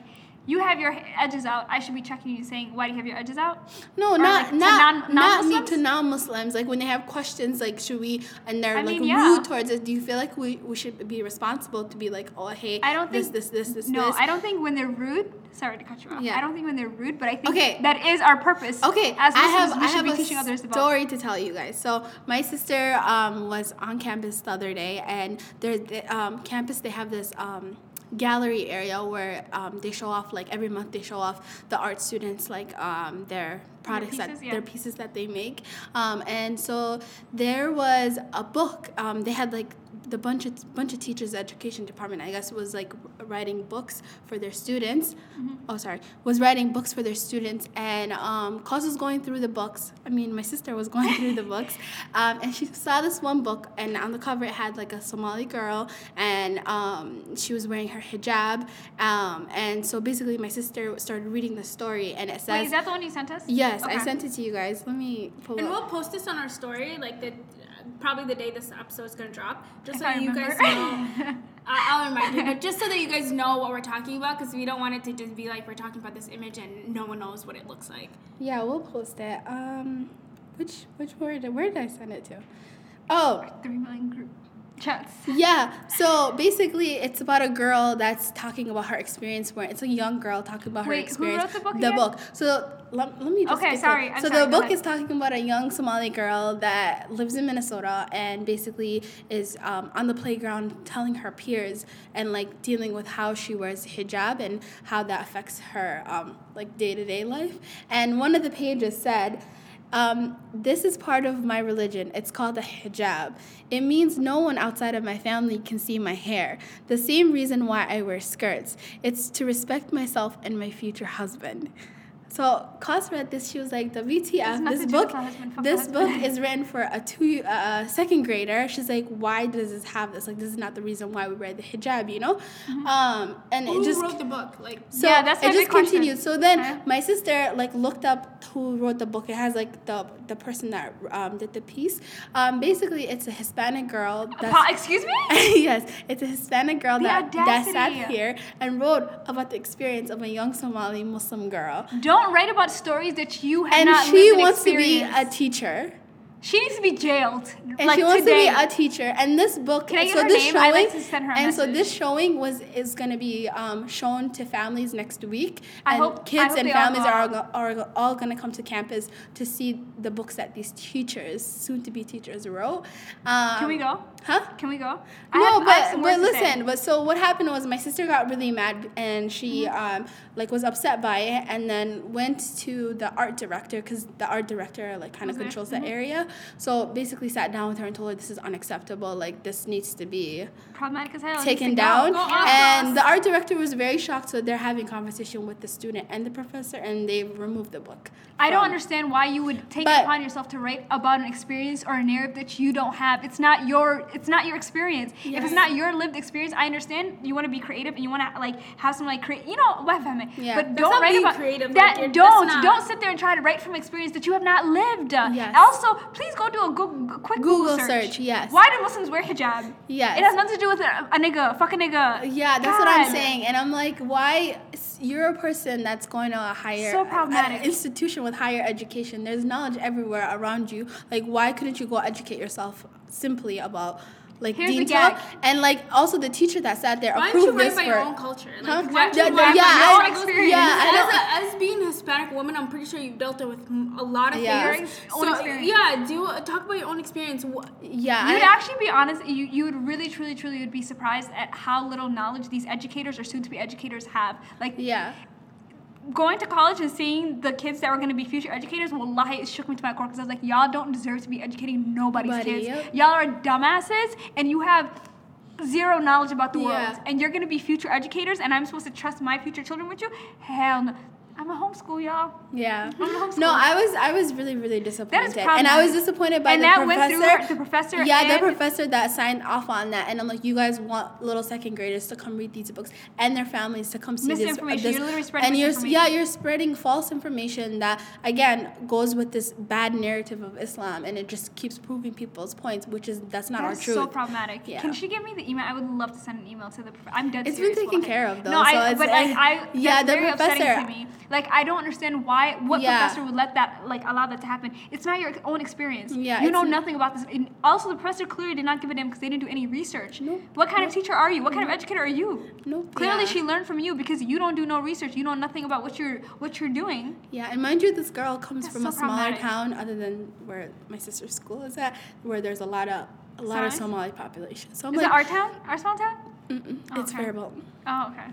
you have your edges out? I should be checking you, saying, why do you have your edges out? No, Or, not like, to not non- not me to non-Muslims. Like when they have questions, like should we and they're I like mean, yeah. rude towards us. Do you feel like we, we should be responsible to be like, oh hey, I don't this think- this this this no, this. I don't think when they're rude. Sorry to cut you off. Yeah. I don't think when they're rude, but I think Okay. that is our purpose. Okay, as I have I have be a teaching others about. story to tell you guys. So my sister um, was on campus the other day, and there's um, campus they have this um, gallery area where um, they show off like every month they show off the art students like um, their products pieces, that yeah. their pieces that they make um, and so there was a book um, they had like the bunch of bunch of teachers education department i guess was like writing books for their students. Mm-hmm. oh sorry. Was writing books for their students and um, Cos was going through the books. I mean my sister was going through the books. Um, and she saw this one book and on the cover it had like a somali girl and um, she was wearing her hijab. Um, and so basically my sister started reading the story and it says Wait, is that the one you sent us? yes i sent it to you guys. Let me pull And up. we'll post this on our story, like the probably the day this episode is gonna drop, just If so I you guys know. I- I'll remind you, but just so that you guys know what we're talking about, because we don't want it to just be like we're talking about this image and no one knows what it looks like. Yeah, we'll post it. Um, which which word? Where did I send it to? Oh, Three million group chats. yeah. So basically, it's about a girl that's talking about her experience. Where it's a young girl talking about her Wait, who experience. wrote the book The again? book. So let, let me just. Okay, get to it. sorry, so sorry, the book ahead. is talking about a young Somali girl that lives in Minnesota and basically is um, on the playground telling her peers and like dealing with how she wears hijab and how that affects her um, like day to day life. And one of the pages said. Um, this is part of my religion. It's called the hijab. It means no one outside of my family can see my hair. The same reason why I wear skirts. It's to respect myself and my future husband. So Kos read this. She was like, "The It's VTF. This book, with my husband. Fuck this book is written for a two uh, second grader." She's like, "Why does this have this? Like, this is not the reason why we wear the hijab, you know?" Um, and Who it just wrote the book? Like, so Yeah, that's my it just big question. continued. So then Okay. my sister like looked up who wrote the book. It has like the the person that um, did the piece. Um, basically, it's a Hispanic girl. That's, Pa- excuse me? yes, it's a Hispanic girl The that, that sat here and wrote about the experience of a young Somali Muslim girl. Don't write about stories that you have And not she lived and she wants to be a teacher. She needs to be jailed. And like she wants today. to be a teacher. And this book, Can I get so her this name? showing, like to send her a and so this showing was is going to be um, shown to families next week. I and hope- kids and they all families are, go- are all going to come to campus to see the books that these teachers, soon to be teachers, wrote. Um, Can we go? Huh? Can we go? I no, have- but but listen, but so what happened was my sister got really mad and she Mm-hmm. um like was upset by it and then went to the art director because the art director like kind of there? controls that area. So basically sat down with her and told her this is unacceptable. Like this needs to be Problematic as hell. Taken to go. down. Go And us. the art director was very shocked. So they're having conversation with the student and the professor and they removed the book. I don't understand why you would take But- it upon yourself to write about an experience or a narrative that you don't have. It's not your it's not your experience. If it's not your lived experience, I understand you want to be creative and you want to like have some like create. You know, what I mean? Yeah. But That's don't write about creative, that. like, don't not- don't sit there and try to write from experience that you have not lived. Yes. Also, please go do a Google, quick Google, Google search, yes. Why do Muslims wear hijab? Yes. It has nothing to do with a, a nigga. Fuck a nigga. Yeah, that's what I'm saying. And I'm like, why? You're a person that's going to a higher So problematic. institution with higher education. There's knowledge everywhere around you. Like, why couldn't you go educate yourself simply about like Here's the Deen gag. And like also the teacher that sat there why don't you approved write this for. your own culture? Like, Huh? why don't Yeah, you yeah, write yeah, your own experience? yeah, as, a, as being a Hispanic woman, I'm pretty sure you've dealt it with m- a lot of Yeah. things. Your So experience. yeah, do talk about your own experience. Yeah, You would I- actually be honest. You, you would really, truly, truly would be surprised at how little knowledge these educators or soon-to-be educators have. Like yeah. Going to college and seeing the kids that were going to be future educators, wallahi, it shook me to my core because I was like, y'all don't deserve to be educating nobody's Nobody, kids. yep. Y'all are dumbasses, and you have zero knowledge about the Yeah. world. And you're going to be future educators, and I'm supposed to trust my future children with you? Hell no. I'm a homeschool, y'all. Yeah. I'm a homeschool. No, I was I was really really disappointed, and I was disappointed by the professor. And the that professor. went through her- the professor Yeah, the professor that signed off on that, and I'm like, you guys want little second graders to come read these books and their families to come see this. Misinformation. this You're literally spreading and you're yeah, you're spreading false information that again goes with this bad narrative of Islam, and it just keeps proving people's points, which is that's not That our truth. so problematic. Yeah. Can she give me the email? I would love to send an email to the. Prof- I'm dead serious. It's been taken wallahi. care of, though, No, so I. But like, I. Yeah, that's the professor- to me. Like I don't understand why. What Yeah. professor would let that like allow that to happen? It's not your own experience. Yeah, You know nothing about this. And also, the professor clearly did not give a damn because they didn't do any research. Nope. What kind of teacher are you? What kind of educator are you? Nope. Clearly, Yeah. she learned from you because you don't do no research. You know nothing about what you're what you're doing. Yeah, and mind you, this girl comes That's from so a smaller town, other than where my sister's school is at, where there's a lot of a lot of Somali population. So I'm Is like, it our town? Our small town? Mm-mm, oh, it's Okay. Oh, okay.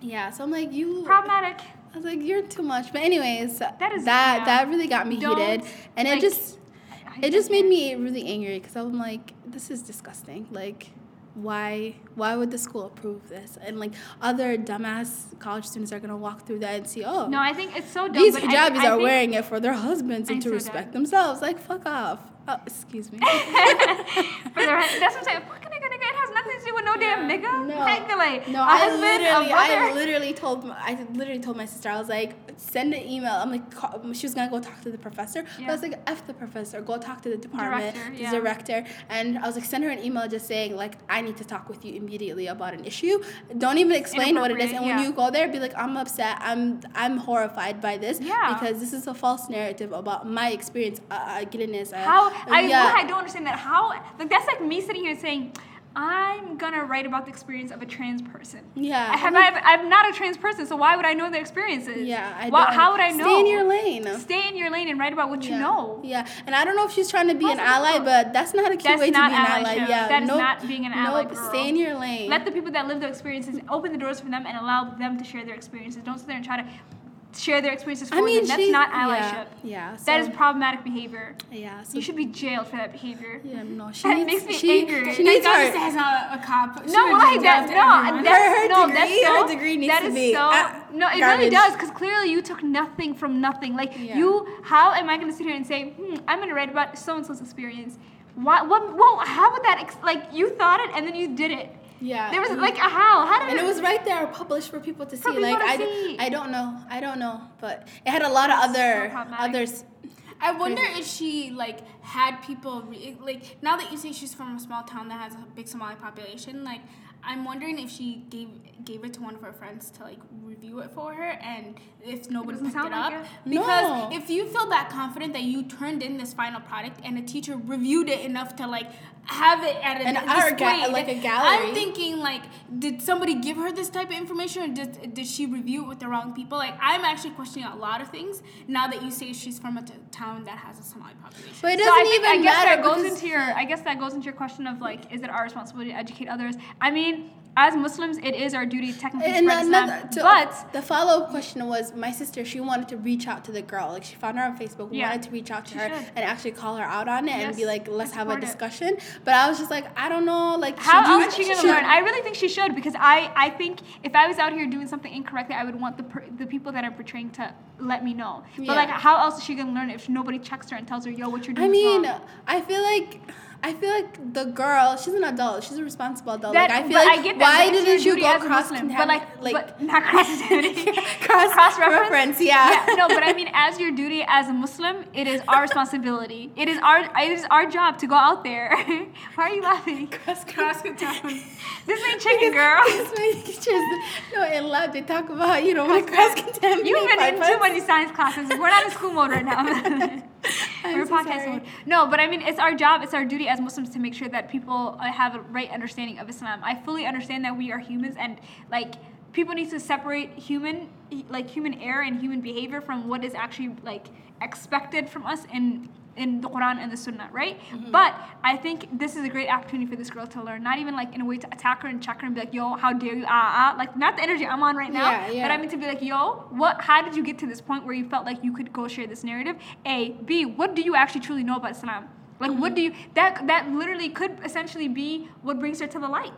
Yeah, so I'm like, you. Problematic. I was like, you're too much. But anyways, That is- that yeah. that really got me Don't, heated, and like, it just it just made me really angry because I'm like, this is disgusting. Like, why why would the school approve this? And like other dumbass college students are gonna walk through that and see, oh, No, I think it's so dumb. these but I- I are wearing it for their husbands and I'm to so respect done. themselves. Like, fuck off. Oh, excuse me. For the rest, that's what I'm saying. nothing to do with no damn nigga. No. Like, No, a I literally, a I literally told, I literally told my sister, I was like, send an email. I'm like, call, she was gonna go talk to the professor. But I was like, f the professor, go talk to the department, Director, the yeah. director, and I was like, send her an email just saying like, I need to talk with you immediately about an issue. Don't even explain what it is, and when you go there, be like, I'm upset, I'm, I'm horrified by this Yeah. because this is a false narrative about my experience. Uh, uh, goodness, uh, How I, yeah. I don't understand that how like that's like me sitting here saying, I'm gonna write about the experience of a trans person. Yeah. I have, I have, I'm not a trans person, so why would I know their experiences? Yeah, I Why- don't. How would I know? Stay in your lane. Stay in your lane and write about what you know. Yeah, and I don't know if she's trying to be an ally, but that's not a cute That's way to be an ally. Yeah, That is nope, not being an ally, Nope, girl. stay in your lane. Let the people that live their experiences open the doors for them and allow them to share their experiences. Don't sit there and try to share their experiences for I mean, them. That's she, not allyship. Yeah, so, that is problematic behavior. yeah. So You should be jailed for that behavior. Yeah, no, she That needs, makes me she, angry. She needs her. has not a cop. She No, been that. No, that's Her- no, degree- that's so. her degree needs that to be, so. uh, no, it really does, because clearly you took nothing from nothing. Like Yeah. you, how am I going to sit here and say, hmm, I'm going to write about so and so's experience? Why? What? Well, how would that? Ex- like you thought it and then you did it. Yeah. There was like a how? How did and it was right there published for people to see. People like to I, d- see. I don't know, I don't know, but it had a lot of other problematic. others. I wonder Crazy. if she like had people re- like now that you say she's from a small town that has a big Somali population. Like I'm wondering if she gave gave it to one of her friends to like review it for her, and if nobody doesn't picked sound it up. like it. Because No. if you feel that confident that you turned in this final product and a teacher reviewed it enough to like have it at a An display, art ga- like a gallery. I'm thinking like, did somebody give her this type of information, or did did she review it with the wrong people? Like I'm actually questioning a lot of things now that you say she's from a t- town that has a Somali population. But it So doesn't I think, even I guess matter that goes into your. I guess that goes into your question of like, is it our responsibility to educate others? I mean, as Muslims, it is our duty technically And spread Islam, another, to, but the follow up question was my sister. She wanted to reach out to the girl. Like she found her on Facebook, Yeah. wanted to reach out to her should. and actually call her out on it and be like, let's have a support it. discussion. But I was just like, I don't know. Like, How should you- else is she gonna should- learn? I really think she should because I, I think if I was out here doing something incorrectly, I would want the per, the people that are portraying to let me know. But Yeah. like, how else is she gonna learn if nobody checks her and tells her, "Yo, what you're doing?" I mean, wrong? I feel like. I feel like the girl, she's an adult. She's a responsible adult. That, like I feel like I get that, why didn't you go cross Muslim, but like, like but not cross contaminity. cross Cross-reference? reference? Yeah. yeah, no, but I mean, as your duty as a Muslim, it is our responsibility. It is our it is our job to go out there. Why are you laughing? cross Cross town. This ain't chicken, girl. My teachers, no, in lab they talk about you know like cross contamination. You've been in too many science classes. We're not in school mode right now. We're so podcast sorry. No, but I mean, it's our job, it's our duty as Muslims to make sure that people uh, have a right understanding of Islam. I fully understand that we are humans and like people need to separate human like human error and human behavior from what is actually like expected from us in in the Quran and the Sunnah, right? Mm-hmm. But I think this is a great opportunity for this girl to learn, not even like in a way to attack her and check her and be like, yo, how dare you, ah, ah, like not the energy I'm on right now, Yeah, yeah. but I mean to be like, yo, what, how did you get to this point where you felt like you could go share this narrative? A, B, what do you actually truly know about Islam? Like, what do you, that, that literally could essentially be what brings her to the light.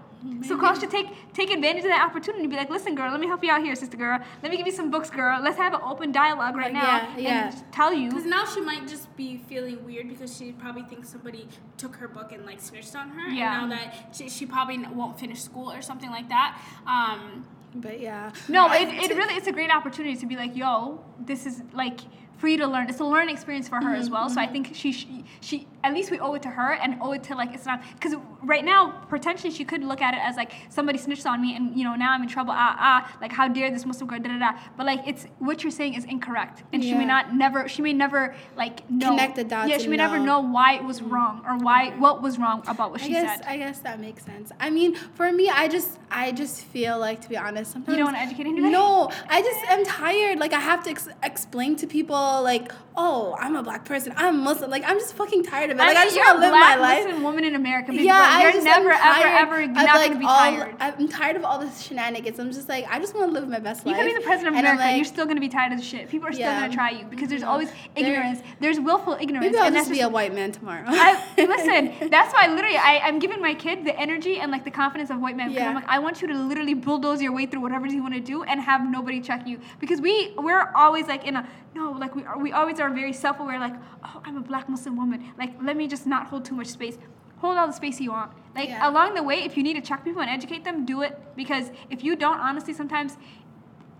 So girls should take take advantage of that opportunity. Be like, listen, girl, let me help you out here, sister girl. Let me give you some books, girl. Let's have an open dialogue right Like, now yeah, yeah. and tell you. Because now she might just be feeling weird because she probably thinks somebody took her book and like snitched on her. Yeah. And now that she, she probably won't finish school or something like that. Um, But yeah. No, it, it really it's a great opportunity to be like, yo, this is like for you to learn. It's a learning experience for her as well. So I think she, she she at least we owe it to her and owe it to like Islam because right now potentially she could look at it as like somebody snitched on me and you know now I'm in trouble. Ah ah, like how dare this Muslim girl da da da. But like it's what you're saying is incorrect and she may not never she may never like know. Connect the dots Yeah, she may never know. know why it was wrong or why what was wrong about what I she guess said. I guess that makes sense. I mean, for me, I just I just feel like to be honest, sometimes you don't wanna educate anybody? No, I just am tired. Like I have to ex- explain to people people like, oh, I'm a black person, I'm Muslim. Like I'm just fucking tired of it. Like I, mean, just you're want to live my life. Muslim woman in America. Yeah. I you're just never, am ever, ever not like, gonna be all, tired. I'm tired of all this shenanigans. I'm just like, I just want to live my best You life. You can be the president of And America. like, you're still gonna be tired of the shit. People are still Yeah. gonna try you because there's Mhm. always There- ignorance. There's willful ignorance. maybe I'll and just be a white man tomorrow. I, listen, that's why literally I, I'm giving my kid the energy and like the confidence of white men. Because I'm Yeah. like, I want you to literally bulldoze your way through whatever you want to do and have nobody check you. Because we we're always like in a no, like we are, we always are very self aware. Like, oh, I'm a black Muslim woman. Like, let me just not hold too much space. Hold all the space you want. Like Yeah. along the way, if you need to check people and educate them, do it. Because if you don't, honestly, sometimes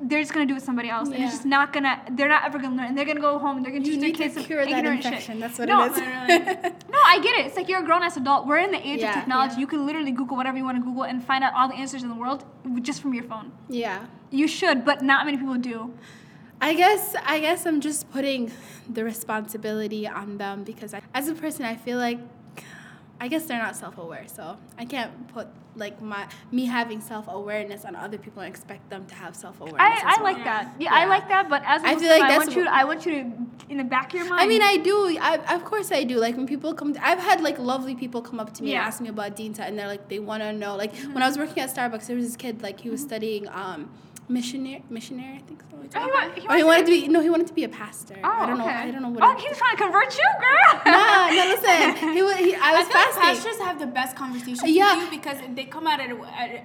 they're just gonna do it with somebody else, and it's just not gonna. They're not ever gonna learn. And they're gonna go home and they're gonna you teach their need to kids cure that infection. shit. That's what no, it is. no, I get it. It's like you're a grown ass adult. We're in the age Yeah, of technology. yeah. You can literally Google whatever you want to Google and find out all the answers in the world just from your phone. yeah. You should, but not many people do. I guess I guess I'm just putting the responsibility on them because I, as a person I feel like I guess they're not self-aware, so I can't put like my me having self-awareness on other people and expect them to have self-awareness. I, I well. like that. Yeah, I like that. But as a I feel like I want you. what- I want you to, in the back of your mind. I mean, I do. I, of course, I do. Like when people come, to, I've had like lovely people come up to me Yeah. and ask me about Dinta, and they're like, they want to know. Like when I was working at Starbucks, there was this kid like he was studying um, missionary, missionary, I think so. Oh, he wa- he or he wanted to be no, he wanted to be a pastor. Oh, I don't know. okay. I don't know what. Oh, it- he's trying to convert you, girl. nah, no, listen. He was. He, I I was feel like pastors have the best conversations Yeah. with you because they come at it. At,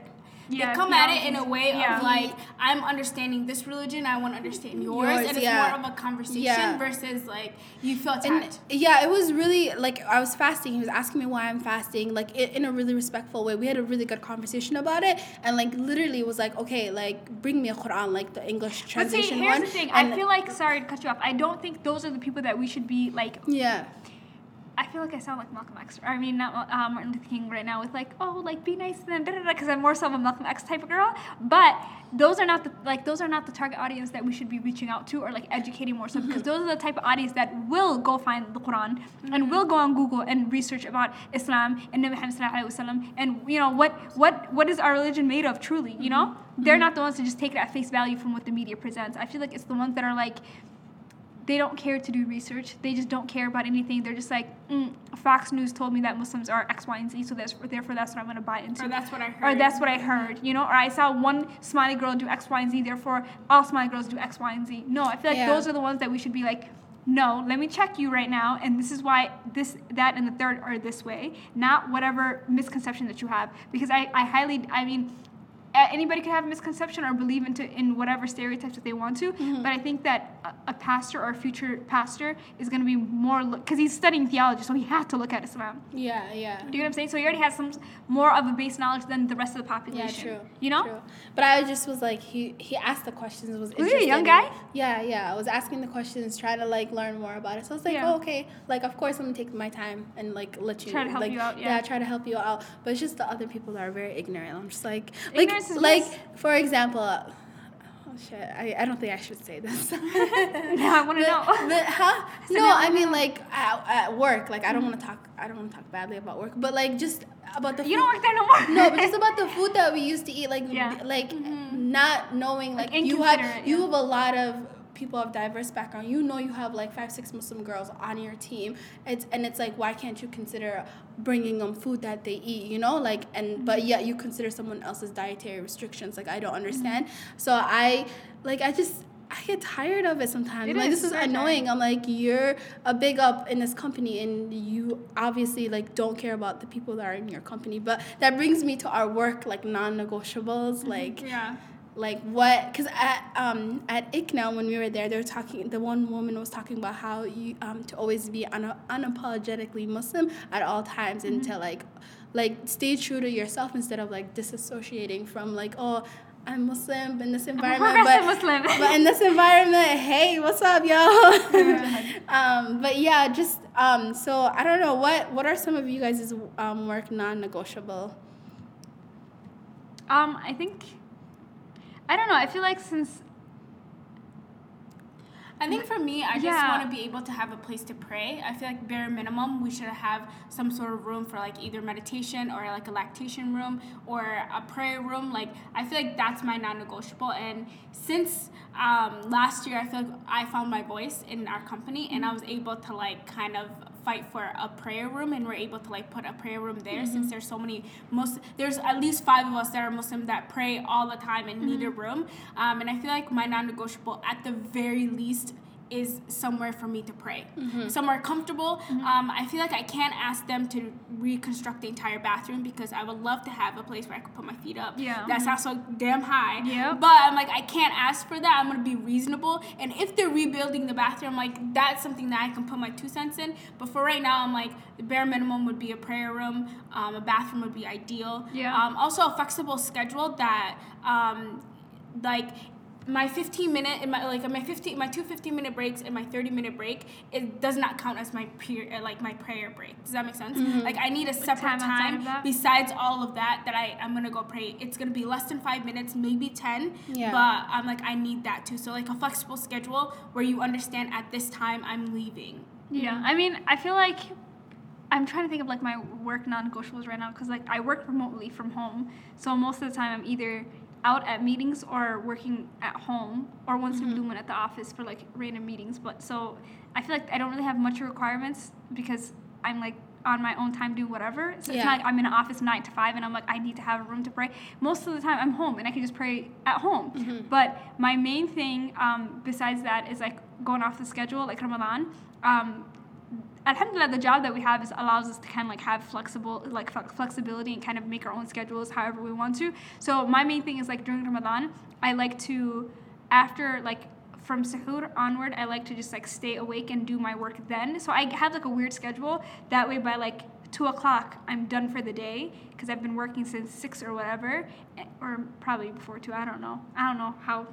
Yeah, they come at it in a way Yeah. of like, I'm understanding this religion, I want to understand yours, Yours, and it's yeah. more of a conversation versus like you feel And attacked. yeah, it was really like I was fasting. He was asking me why I'm fasting, like in a really respectful way. We had a really good conversation about it, and like literally was like, okay, like bring me a Quran, like the English translation But see, here's one. the thing. and- I feel like sorry to cut you off. I don't think those are the people that we should be like yeah, I feel like I sound like Malcolm X. Or I mean, not uh, Martin Luther King right now with like, oh, like be nice to them, da da da, because I'm more so of a Malcolm X type of girl. But those are not the like those are not the target audience that we should be reaching out to or like educating more so because mm-hmm. those are the type of audience that will go find the Quran and mm-hmm. will go on Google and research about Islam and Nabi Muhammad sallallahu alaihi wasallam and you know what what what is our religion made of truly. You know, mm-hmm. they're not the ones to just take it at face value from what the media presents. I feel like it's the ones that are like they don't care to do research. They just don't care about anything. They're just like, mm, Fox News told me that Muslims are X, Y, and Z, so that's, therefore that's what I'm going to buy into. Or that's what I heard. Or heard. that's what I heard, you know? Or I saw one Somali girl do X, Y, and Z, therefore all Somali girls do X, Y, and Z. No, I feel like Yeah. those are the ones that we should be like, no, let me check you right now, and this is why this, that, and the third are this way, not whatever misconception that you have. Because I, I highly, I mean, anybody could have a misconception or believe into in whatever stereotypes that they want to Mm-hmm. but i think that a, a pastor or a future pastor is going to be more because he's studying theology so he had to look at islam yeah, yeah. do you know what i'm saying so he already has some more of a base knowledge than the rest of the population. Yeah, true. you know True. But I just was like, he he asked the questions. Was Was he a young guy? Yeah, yeah. I was asking the questions, trying to like learn more about it. So I was like, Yeah. oh, okay. Like, of course, I'm gonna take my time and like let you Try to help like, you out, yeah. try to help you out. But it's just the other people that are very ignorant. I'm just like, like, Ignorance is like for example. uh, Oh shit! I, I don't think I should say this. now i want to know but, huh? So No, I mean like at, at work. Like I don't want to talk. I don't want to talk badly about work. But like just about the. you food- don't work there no more no, but just about the food that we used to eat, like Yeah. like not knowing like, Like, you have inconsiderate, you have a lot of people of diverse background. You know you have like five six Muslim girls on your team. It's and it's like why can't you consider bringing them food that they eat? You know like and but yet you consider someone else's dietary restrictions. Like I don't mm-hmm. understand. So I like I just. I get tired of it sometimes. It like is this is annoying. I'm like, you're a big up in this company, and you obviously like don't care about the people that are in your company. But that brings me to our work like non-negotiables, mm-hmm. like yeah. Like what? Because at um at ICNA when we were there, they were talking. The one woman was talking about how you um to always be una- unapologetically Muslim at all times, and to like like stay true to yourself instead of like disassociating from like oh. I'm Muslim in this environment, but Muslim. but in this environment, hey, what's up, yo? um, but yeah, just um, so I don't know what what are some of you guys' um, work non-negotiable? um i think i don't know i feel like since I think for me, I just want to be able to have a place to pray. I feel like bare minimum, we should have some sort of room for like either meditation or like a lactation room or a prayer room. Like I feel like that's my non-negotiable. And since um, last year, I feel like I found my voice in our company, and I was able to like kind of fight for a prayer room and we're able to like put a prayer room there since there's so many most there's at least five of us that are muslim that pray all the time and need a room. Um, and i feel like my non-negotiable at the very least is somewhere for me to pray. Somewhere comfortable. Um, i feel like i can't ask them to reconstruct the entire bathroom because i would love to have a place where i could put my feet up. Yeah. that's not so damn high. Yep. but i'm like i can't ask for that. I'm gonna be reasonable. And if they're rebuilding the bathroom like that's something that i can put my two cents in. But for right now i'm like the bare minimum would be a prayer room. Um, a bathroom would be ideal. Yeah. um, also a flexible schedule that um, like my 15 minute in my like my 15 my two 15 minute breaks and my 30 minute break it does not count as my peer uh, like my prayer break. Does that make sense? Like i need a separate time time, besides all of that that i i'm gonna go pray. It's gonna be less than five minutes maybe 10 Yeah. but i'm like i need that too. So like a flexible schedule where you understand at this time i'm leaving. Yeah, I mean, I feel like I'm trying to think of like my work non-negotiables right now because like I work remotely from home, so most of the time I'm either out at meetings or working at home or once in a blue moon at the office for like random meetings. But so I feel like I don't really have much requirements because I'm like on my own time do whatever. So it's not like I'm in an office nine to five and I'm like I need to have a room to pray. Most of the time I'm home and I can just pray at home. But my main thing um, besides that is like going off the schedule like Ramadan. Um, alhamdulillah the job that we have is allows us to kind of like have flexible like flexibility and kind of make our own schedules however we want to. So my main thing is like during ramadan i like to after like from sahur onward i like to just like stay awake and do my work then. So i have like a weird schedule. That way by like two o'clock i'm done for the day because i've been working since six or whatever eh, or probably before two i don't know. I don't know how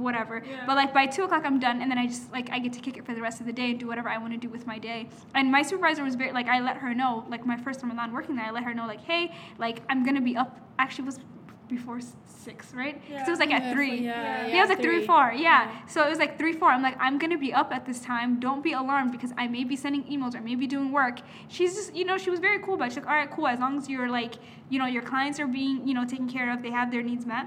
whatever. Yeah. But like by two o'clock, I'm done, and then I just like I get to kick it for the rest of the day and do whatever I want to do with my day. And my supervisor was very like I let her know like my first Ramadan working there, I let her know like hey like I'm gonna be up. Actually, it was before s- six, right? 'Cause it was like at Yeah, three. yeah, yeah, it was like three, three. four. Yeah. So it was like three, four. I'm like, I'm gonna be up at this time. Don't be alarmed because I may be sending emails or maybe doing work. She's just, you know, she was very cool, but she's like, all right, cool. As long as you're like, you know, your clients are being, you know, taken care of, they have their needs met.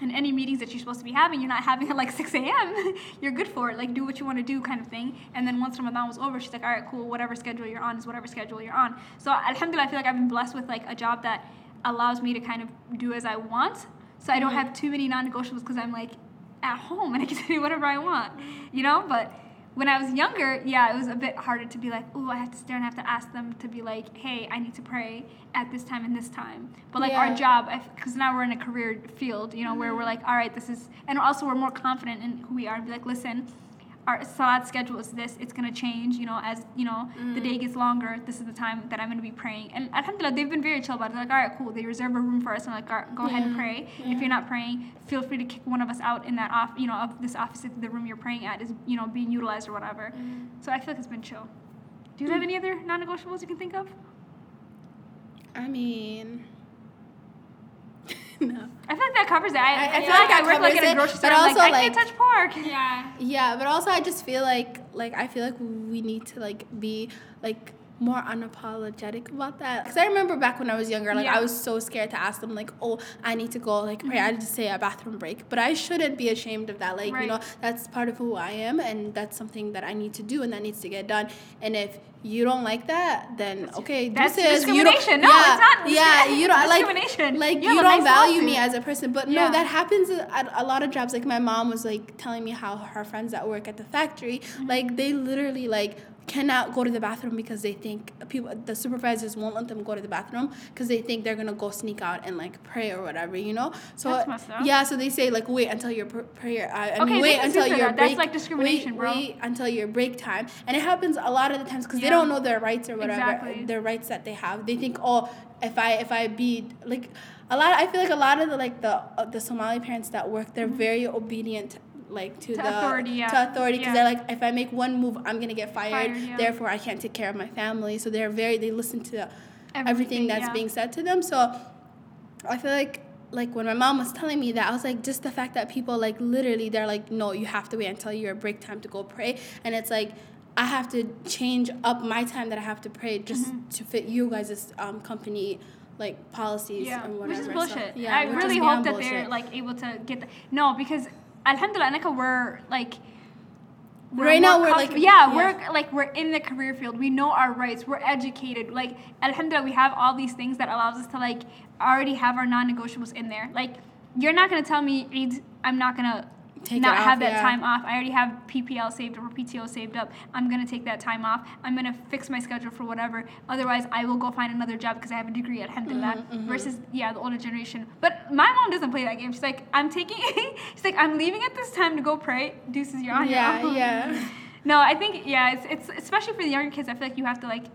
And any meetings that you're supposed to be having, you're not having at like 6 a.m. you're good for it. Like, do what you want to do, kind of thing. And then once Ramadan was over, she's like, all right, cool. Whatever schedule you're on is whatever schedule you're on. So, alhamdulillah, I feel like I've been blessed with like a job that allows me to kind of do as I want. So I don't mm-hmm. have too many non-negotiables because I'm like at home and I can do whatever I want, you know. But when I was younger, yeah, it was a bit harder to be like, oh, I have to stare and I have to ask them to be like, hey, I need to pray at this time and this time. But like our job, because now we're in a career field, you know, where we're mm-hmm. like, all right, this is, and also we're more confident in who we are and be like, listen. Our salat schedule is this. It's gonna change, you know, as you know the day mm. gets longer. This is the time that I'm gonna be praying. And alhamdulillah, they've been very chill about it. They're like, all right, cool. They reserve a room for us. And like, all right, go ahead and Yeah. pray. If you're not praying, feel free to kick one of us out in that off, you know, of this office if the room you're praying at is, you know, being utilized or whatever. Mm. So I feel like it's been chill. Do you have mm. any other non-negotiables you can think of? I mean, no. I feel like that covers it. I, I, I- I feel feel like like I that work like covers at a it, grocery store. but I'm like, also, I can't like- touch pork. yeah Yeah, but also I just feel like like I feel like we need to like be like more unapologetic about that. Cause I remember back when I was younger, like Yeah. I was so scared to ask them like, oh, I need to go like pray. Mm-hmm. I had to say a bathroom break, but I shouldn't be ashamed of that. Like Right. you know, that's part of who I am, and that's something that I need to do, and that needs to get done. And if you don't like that, then okay, That's deuces, you don't- discrimination. No, yeah, it's not. Yeah, you don't like Discrimination. like You you, don't nice value me as a person. But Yeah. no, that happens at a lot of jobs. Like my mom was like telling me how her friends that work at the factory, Mm-hmm. like they literally like cannot go to the bathroom because they think people the supervisors won't let them go to the bathroom because they think they're gonna go sneak out and like pray or whatever you know so That's messed up. yeah so they say like wait until your pr- prayer uh, I Okay, mean wait until your that. break That's like discrimination, wait, bro. wait until your break time and it happens a lot of the times because Yeah. they don't know their rights or whatever Exactly. their rights that they have they think oh if I if I be like a lot I feel like a lot of the like the uh, the Somali parents that work they're very obedient like to. To the authority, yeah. to authority because Yeah. they're like if I make one move I'm gonna get fired, Fired, yeah. therefore I can't take care of my family so they're very they listen to everything, Everything, that's being said to them so I feel like like when my mom was telling me that, I was like, just the fact that people like literally they're like, no, you have to wait until your break time to go pray, and it's like. I have to change up my time that I have to pray just Mm-hmm. to fit you guys' um, company like policies Yeah, and whatever. which is So, bullshit. yeah, I really hope that they're like able to get the no because Alhamdulillah, Annika, we're like. we're Right now, we're, like- yeah, yeah. we're like we're in the career field. We know our rights. We're educated. Like Alhamdulillah, we have all these things that allows us to like already have our non-negotiables in there. Like you're not gonna tell me Eid, I'm not gonna Take not it have that yeah. time off. I already have PPL saved or PTO saved up. I'm gonna take that time off. I'm gonna fix my schedule for whatever. Otherwise, I will go find another job because I have a degree. Alhamdulillah. Mm-hmm, Versus yeah, the older generation. But my mom doesn't play that game. She's like, I'm taking. she's like, I'm leaving at this time to go pray. Deuces, you're on your Yeah, yeah. No, I think yeah, it's it's especially for the younger kids. I feel like you have to like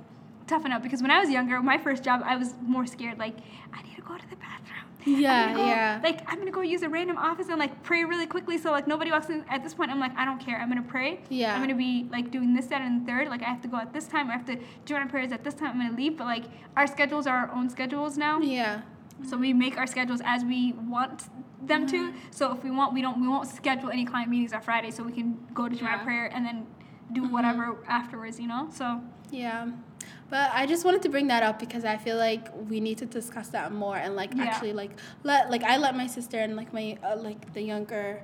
toughen up because when I was younger, my first job, I was more scared. Like, I need to go to the bathroom. Yeah, go- yeah. Like I'm gonna go use a random office and like pray really quickly so like nobody walks in. At this point, I'm like I don't care. I'm gonna pray. Yeah. I'm gonna be like doing this, that, and the third. Like I have to go at this time. I have to do my prayers at this time. I'm gonna leave. But like our schedules are our own schedules now. Yeah. So we make our schedules as we want them to. Mm-hmm. So if we want, we don't. We won't schedule any client meetings on Friday, so we can go to Yeah. prayer and then do Mm-hmm. whatever afterwards. You know. So Yeah. But I just wanted to bring that up because I feel like we need to discuss that more and like Yeah. actually like let like I let my sister and like my uh, like the younger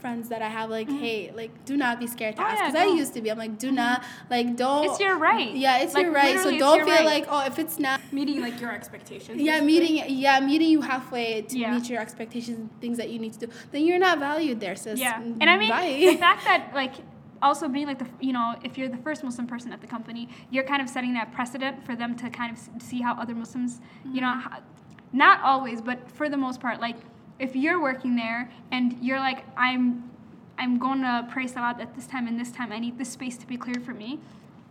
friends that I have like hey like do not be scared to Oh, ask yeah, because I used to be I'm like do not like don't it's your right. yeah it's Like, your right so don't feel right. like oh if it's not Meeting like your expectations. yeah basically. meeting yeah meeting you halfway to Yeah. meet your expectations and things that you need to do then you're not valued there sis Yeah, and I mean Bye. the fact that like also being like the you know if you're the first Muslim person at the company, you're kind of setting that precedent for them to kind of see how other Muslims, you know, Mm-hmm. not always, but for the most part, like if you're working there and you're like I'm, I'm going to pray salat at this time and this time. I need this space to be cleared for me.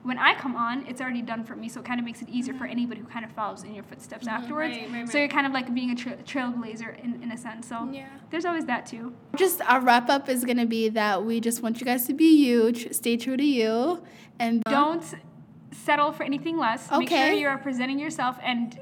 When I come on, it's already done for me, so it kind of makes it easier for anybody who kind of follows in your footsteps afterwards. Mm-hmm. Right, right, So you're kind of like being a tra- trailblazer in, in a sense. So Yeah. there's always that too. just our wrap up is gonna be that we just want you guys to be you, tr- stay true to you, and don't settle for anything less. Okay. Make sure you are presenting yourself and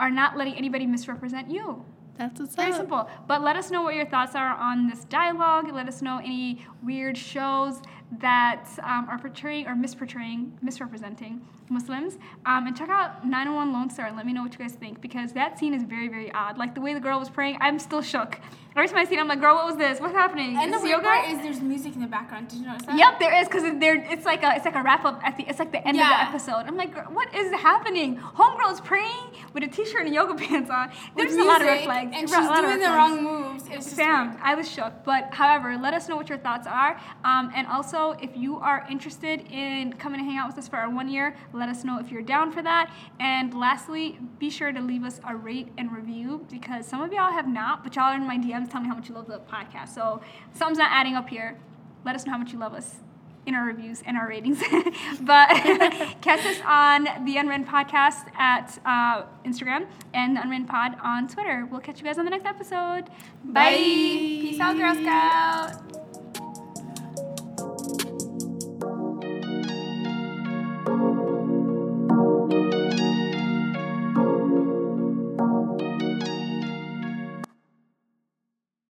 are not letting anybody misrepresent you. That's what's Very up. simple. But let us know what your thoughts are on this dialogue. Let us know any weird shows that um, are portraying or misportraying, misrepresenting Muslims. Um, and check out 911 Lone Star and let me know what you guys think because that scene is very, very odd. Like the way the girl was praying, I'm still shook. Every time I see it, I'm like, girl, what was this? What's happening? And the Is weird yoga? part is there's music in the background. Did you notice that? Yep, there is because it's like a it's like a wrap up at the it's like the end of the episode. I'm like, what is happening? Homegirl is praying with a t-shirt and yoga pants on. There's a lot of red flags. And she's a lot of doing the wrong moves. It's weird. I was shook. But however, let us know what your thoughts are. Um, and also, if you are interested in coming to hang out with us for our one year, let us know if you're down for that. And lastly, be sure to leave us a rate and review because some of y'all have not, but y'all are in my DMs telling me how much you love the podcast. So something's not adding up here. Let us know how much you love us in our reviews and our ratings. but catch us on the Unwritten Podcast at uh, Instagram and the Unwritten Pod on Twitter. We'll catch you guys on the next episode. Bye. Bye. Peace out, Girl Scout.